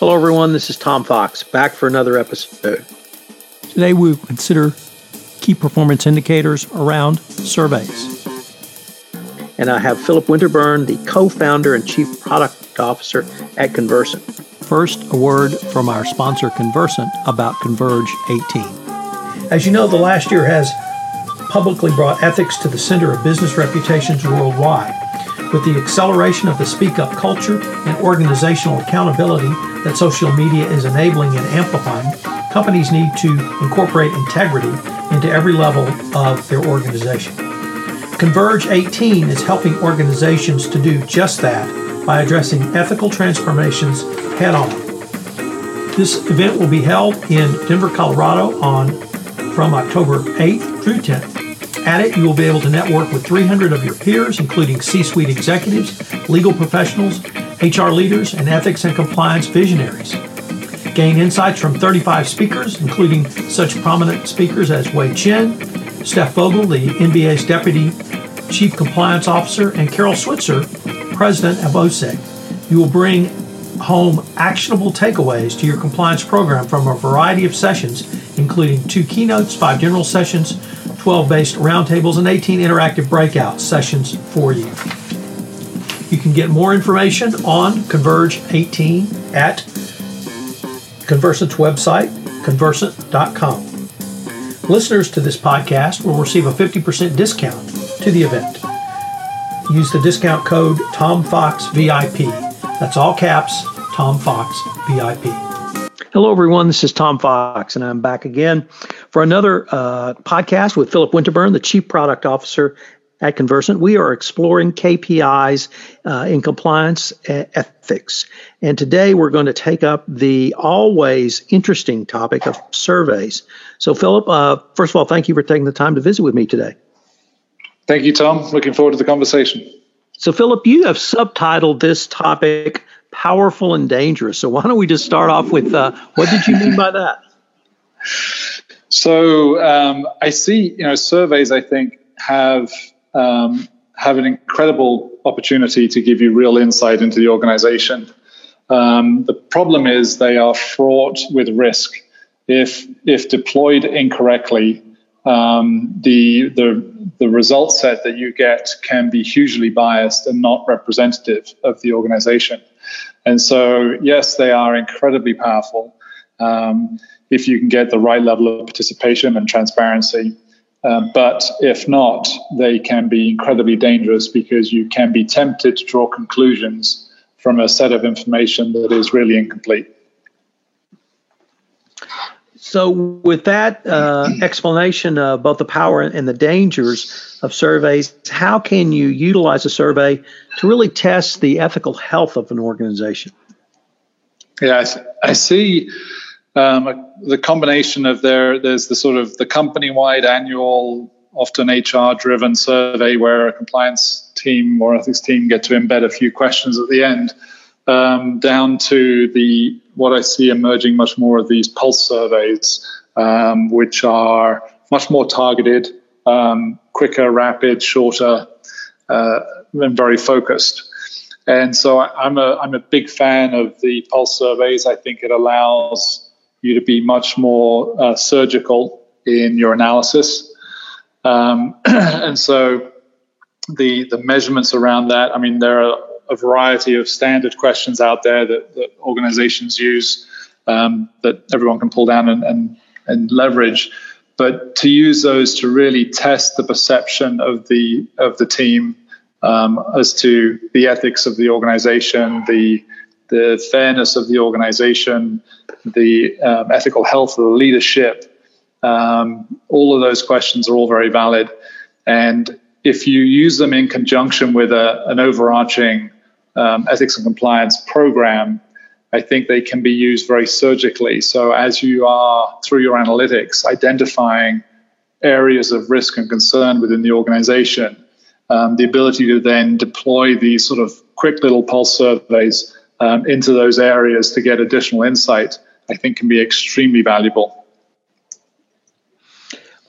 Hello, everyone. This is Tom Fox, back for another episode. Today, we will consider key performance indicators around surveys. And I have Philip Winterburn, the co founder and chief product officer at Convercent. First, a word from our sponsor, Convercent, about Converge 18. As you know, the last year has publicly brought ethics to the center of business reputations worldwide. With the acceleration of the speak up culture and organizational accountability that social media is enabling and amplifying, companies need to incorporate integrity into every level of their organization. Converge 18 is helping organizations to do just that by addressing ethical transformations head on. This event will be held in Denver, Colorado on from October 8th through 10th. At it, you will be able to network with 300 of your peers, including C suite executives, legal professionals, HR leaders, and ethics and compliance visionaries. Gain insights from 35 speakers, including such prominent speakers as Wei Chin, Steph Vogel, the NBA's Deputy Chief Compliance Officer, and Carol Switzer, President of OCEG. You will bring home actionable takeaways to your compliance program from a variety of sessions, including two keynotes, five general sessions, 12 based roundtables, and 18 interactive breakout sessions for you. You can get more information on Converge 18 at Convercent's website, convercent.com. Listeners to this podcast will receive a 50% discount to the event. Use the discount code TOMFOXVIP. That's all caps, Tom Fox VIP. Hello, everyone. This is Tom Fox, and I'm back again for another uh, podcast with Philip Winterburn, the Chief Product Officer at Convercent. We are exploring KPIs uh, in compliance ethics. And today we're going to take up the always interesting topic of surveys. So, Philip, uh, first of all, thank you for taking the time to visit with me today. Thank you, Tom. Looking forward to the conversation. So, Philip, you have subtitled this topic powerful and dangerous. So why don't we just start off with uh, what did you mean by that? So um, I see, you know, surveys. I think have um, have an incredible opportunity to give you real insight into the organization. Um, the problem is they are fraught with risk. If if deployed incorrectly, um, the the the result set that you get can be hugely biased and not representative of the organization. And so, yes, they are incredibly powerful um, if you can get the right level of participation and transparency. Uh, but if not, they can be incredibly dangerous because you can be tempted to draw conclusions from a set of information that is really incomplete. So, with that uh, explanation of both the power and the dangers of surveys, how can you utilize a survey to really test the ethical health of an organization? Yeah, I, see um, the combination of there. There's the sort of the company-wide annual, often HR-driven survey where a compliance team or ethics team get to embed a few questions at the end um, down to the what I see emerging much more of these pulse surveys, um, which are much more targeted, um, quicker, rapid, shorter, uh, and very focused. And so I'm a I'm a big fan of the pulse surveys. I think it allows you to be much more uh, surgical in your analysis. Um, and so the the measurements around that. I mean, there are a variety of standard questions out there that, that organizations use um, that everyone can pull down and, and, and leverage. But to use those to really test the perception of the of the team um, as to the ethics of the organization, the the fairness of the organization, the um, ethical health of the leadership. Um, all of those questions are all very valid, and if you use them in conjunction with a, an overarching um, ethics and compliance program, I think they can be used very surgically. So, as you are through your analytics identifying areas of risk and concern within the organization, um, the ability to then deploy these sort of quick little pulse surveys um, into those areas to get additional insight, I think can be extremely valuable.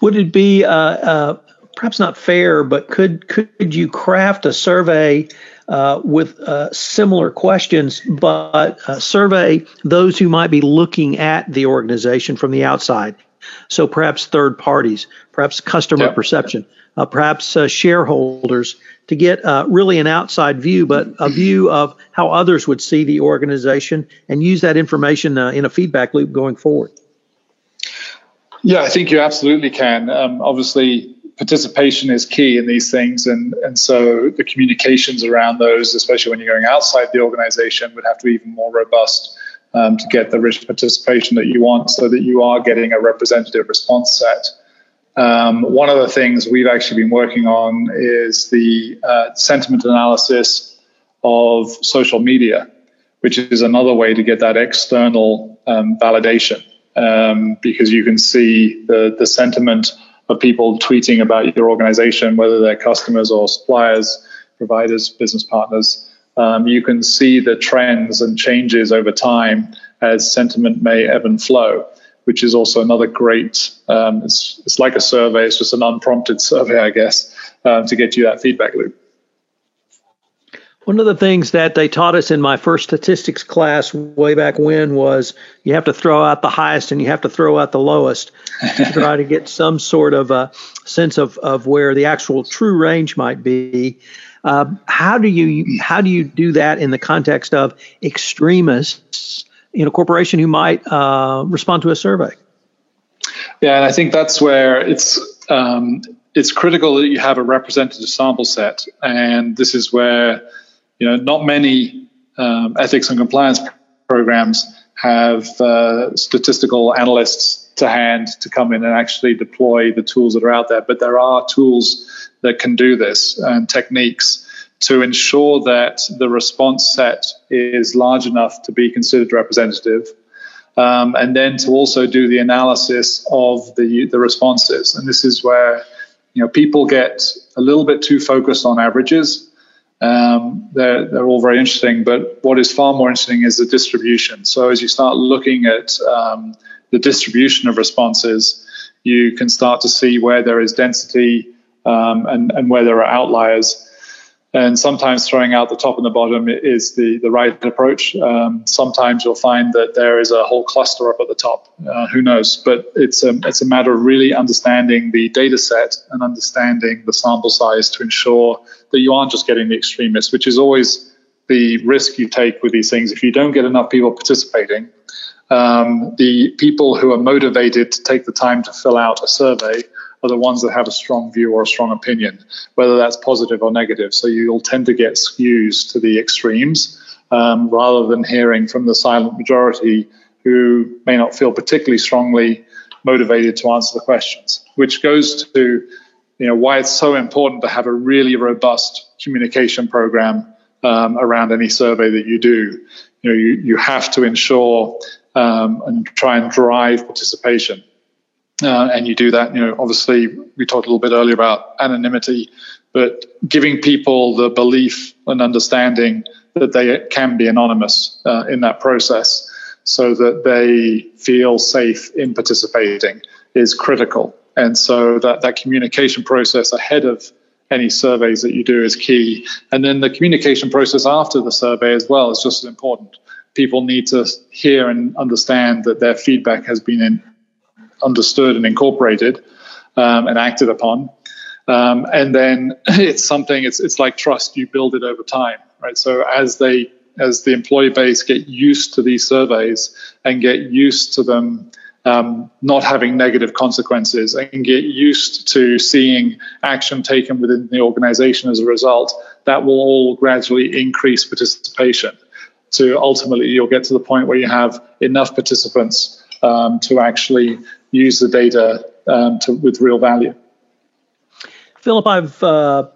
Would it be uh, uh, perhaps not fair, but could could you craft a survey uh, with uh, similar questions, but uh, survey those who might be looking at the organization from the outside. So perhaps third parties, perhaps customer yep. perception, uh, perhaps uh, shareholders to get uh, really an outside view, but a view of how others would see the organization and use that information in a feedback loop going forward. Yeah, I think you absolutely can. Um, obviously, participation is key in these things, and and so the communications around those, especially when you're going outside the organization, would have to be even more robust um, to get the rich participation that you want, so that you are getting a representative response set. Um, one of the things we've actually been working on is the uh, sentiment analysis of social media, which is another way to get that external um, validation um, because you can see the, the sentiment of people tweeting about your organization, whether they're customers or suppliers, providers, business partners. Um, you can see the trends and changes over time as sentiment may ebb and flow, which is also another great. Um, it's, it's like a survey. It's just an unprompted survey, I guess, um, to get you that feedback loop. One of the things that they taught us in my first statistics class way back when was you have to throw out the highest and you have to throw out the lowest to try to get some sort of a sense of, of where the actual true range might be. Uh, how do you how do you do that in the context of extremists in a corporation who might uh, respond to a survey? Yeah, and I think that's where it's um, it's critical that you have a representative sample set, and this is where you know, not many um, ethics and compliance programs have uh, statistical analysts to hand to come in and actually deploy the tools that are out there. But there are tools that can do this and techniques to ensure that the response set is large enough to be considered representative. Um, and then to also do the analysis of the, the responses. And this is where you know people get a little bit too focused on averages um, they're, they're all very interesting, but what is far more interesting is the distribution. So as you start looking at um, the distribution of responses, you can start to see where there is density um, and, and where there are outliers. And sometimes throwing out the top and the bottom is the, the right approach. Um, sometimes you'll find that there is a whole cluster up at the top. Uh, who knows? But it's a, it's a matter of really understanding the data set and understanding the sample size to ensure that you aren't just getting the extremists, which is always the risk you take with these things. If you don't get enough people participating, um, the people who are motivated to take the time to fill out a survey are the ones that have a strong view or a strong opinion, whether that's positive or negative. So you'll tend to get skews to the extremes um, rather than hearing from the silent majority who may not feel particularly strongly motivated to answer the questions, which goes to you know why it's so important to have a really robust communication program um, around any survey that you do. You know, you, you have to ensure um, and try and drive participation. Uh, and you do that, you know, obviously we talked a little bit earlier about anonymity, but giving people the belief and understanding that they can be anonymous uh, in that process so that they feel safe in participating is critical. And so that, that communication process ahead of any surveys that you do is key. And then the communication process after the survey as well is just as important. People need to hear and understand that their feedback has been in, understood and incorporated um, and acted upon. Um, and then it's something, it's, it's like trust, you build it over time, right? So as they, as the employee base get used to these surveys and get used to them um, not having negative consequences and get used to seeing action taken within the organization as a result, that will all gradually increase participation. To ultimately, you'll get to the point where you have enough participants um, to actually use the data um, to, with real value. Philip, I've uh,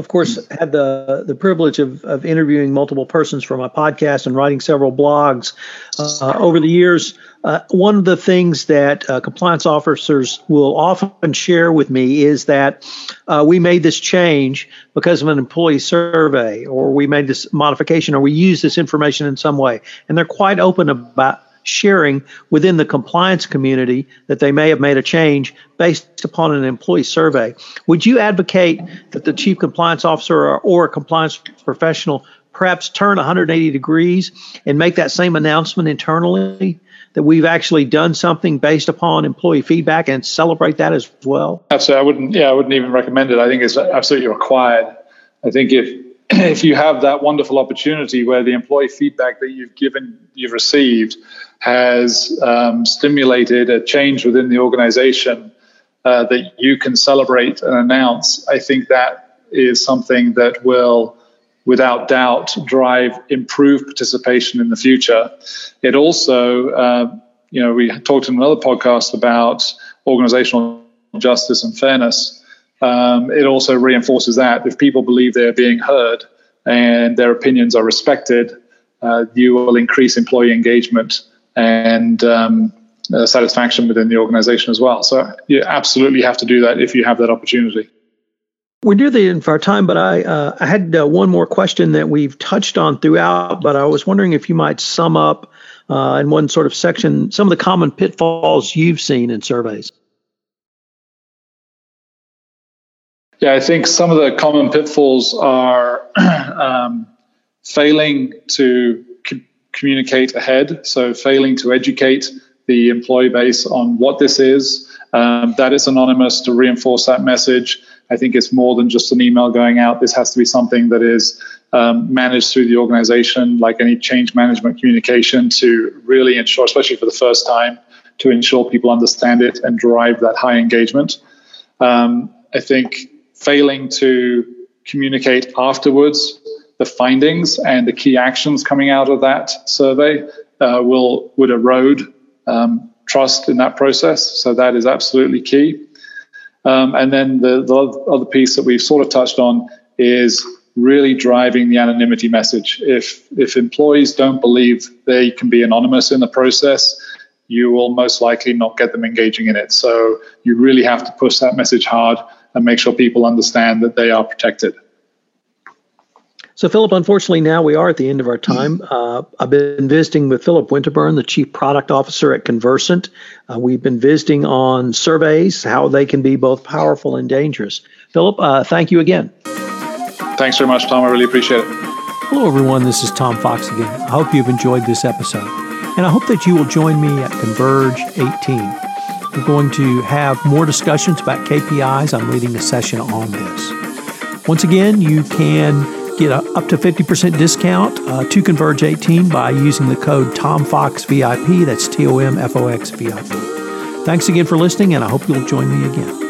of course, had the the privilege of, of interviewing multiple persons for my podcast and writing several blogs uh, over the years. Uh, one of the things that uh, compliance officers will often share with me is that uh, we made this change because of an employee survey, or we made this modification, or we use this information in some way, and they're quite open about sharing within the compliance community that they may have made a change based upon an employee survey. Would you advocate that the chief compliance officer or, or a compliance professional perhaps turn 180 degrees and make that same announcement internally that we've actually done something based upon employee feedback and celebrate that as well? Absolutely. I wouldn't, yeah, I wouldn't even recommend it. I think it's absolutely required. I think if, if you have that wonderful opportunity where the employee feedback that you've given, you've received has um, stimulated a change within the organization uh, that you can celebrate and announce, I think that is something that will without doubt drive improved participation in the future. It also, uh, you know, we talked in another podcast about organizational justice and fairness. Um, it also reinforces that if people believe they're being heard and their opinions are respected, uh, you will increase employee engagement and um, uh, satisfaction within the organization as well. So you absolutely have to do that if you have that opportunity. We're near the end of our time, but I uh, I had uh, one more question that we've touched on throughout. But I was wondering if you might sum up uh, in one sort of section some of the common pitfalls you've seen in surveys. Yeah, I think some of the common pitfalls are um, failing to c- communicate ahead, so failing to educate the employee base on what this is, um, that it's anonymous to reinforce that message I think it's more than just an email going out. This has to be something that is um, managed through the organization, like any change management communication, to really ensure, especially for the first time, to ensure people understand it and drive that high engagement. Um, I think failing to communicate afterwards the findings and the key actions coming out of that survey uh, will would erode um, trust in that process. So that is absolutely key. Um, and then the, the other piece that we've sort of touched on is really driving the anonymity message. If if employees don't believe they can be anonymous in the process, you will most likely not get them engaging in it. So you really have to push that message hard and make sure people understand that they are protected. So, Philip, unfortunately, now we are at the end of our time. Uh, I've been visiting with Philip Winterburn, the Chief Product Officer at Convercent. Uh, we've been visiting on surveys, how they can be both powerful and dangerous. Philip, uh, thank you again. Thanks very much, Tom. I really appreciate it. Hello, everyone. This is Tom Fox again. I hope you've enjoyed this episode, and I hope that you will join me at Converge 18. We're going to have more discussions about KPIs. I'm leading a session on this. Once again, you can get a, up to 50% discount uh, to Converge 18 by using the code TOMFOXVIP. That's T O M F O X V I P. Thanks again for listening, and I hope you'll join me again.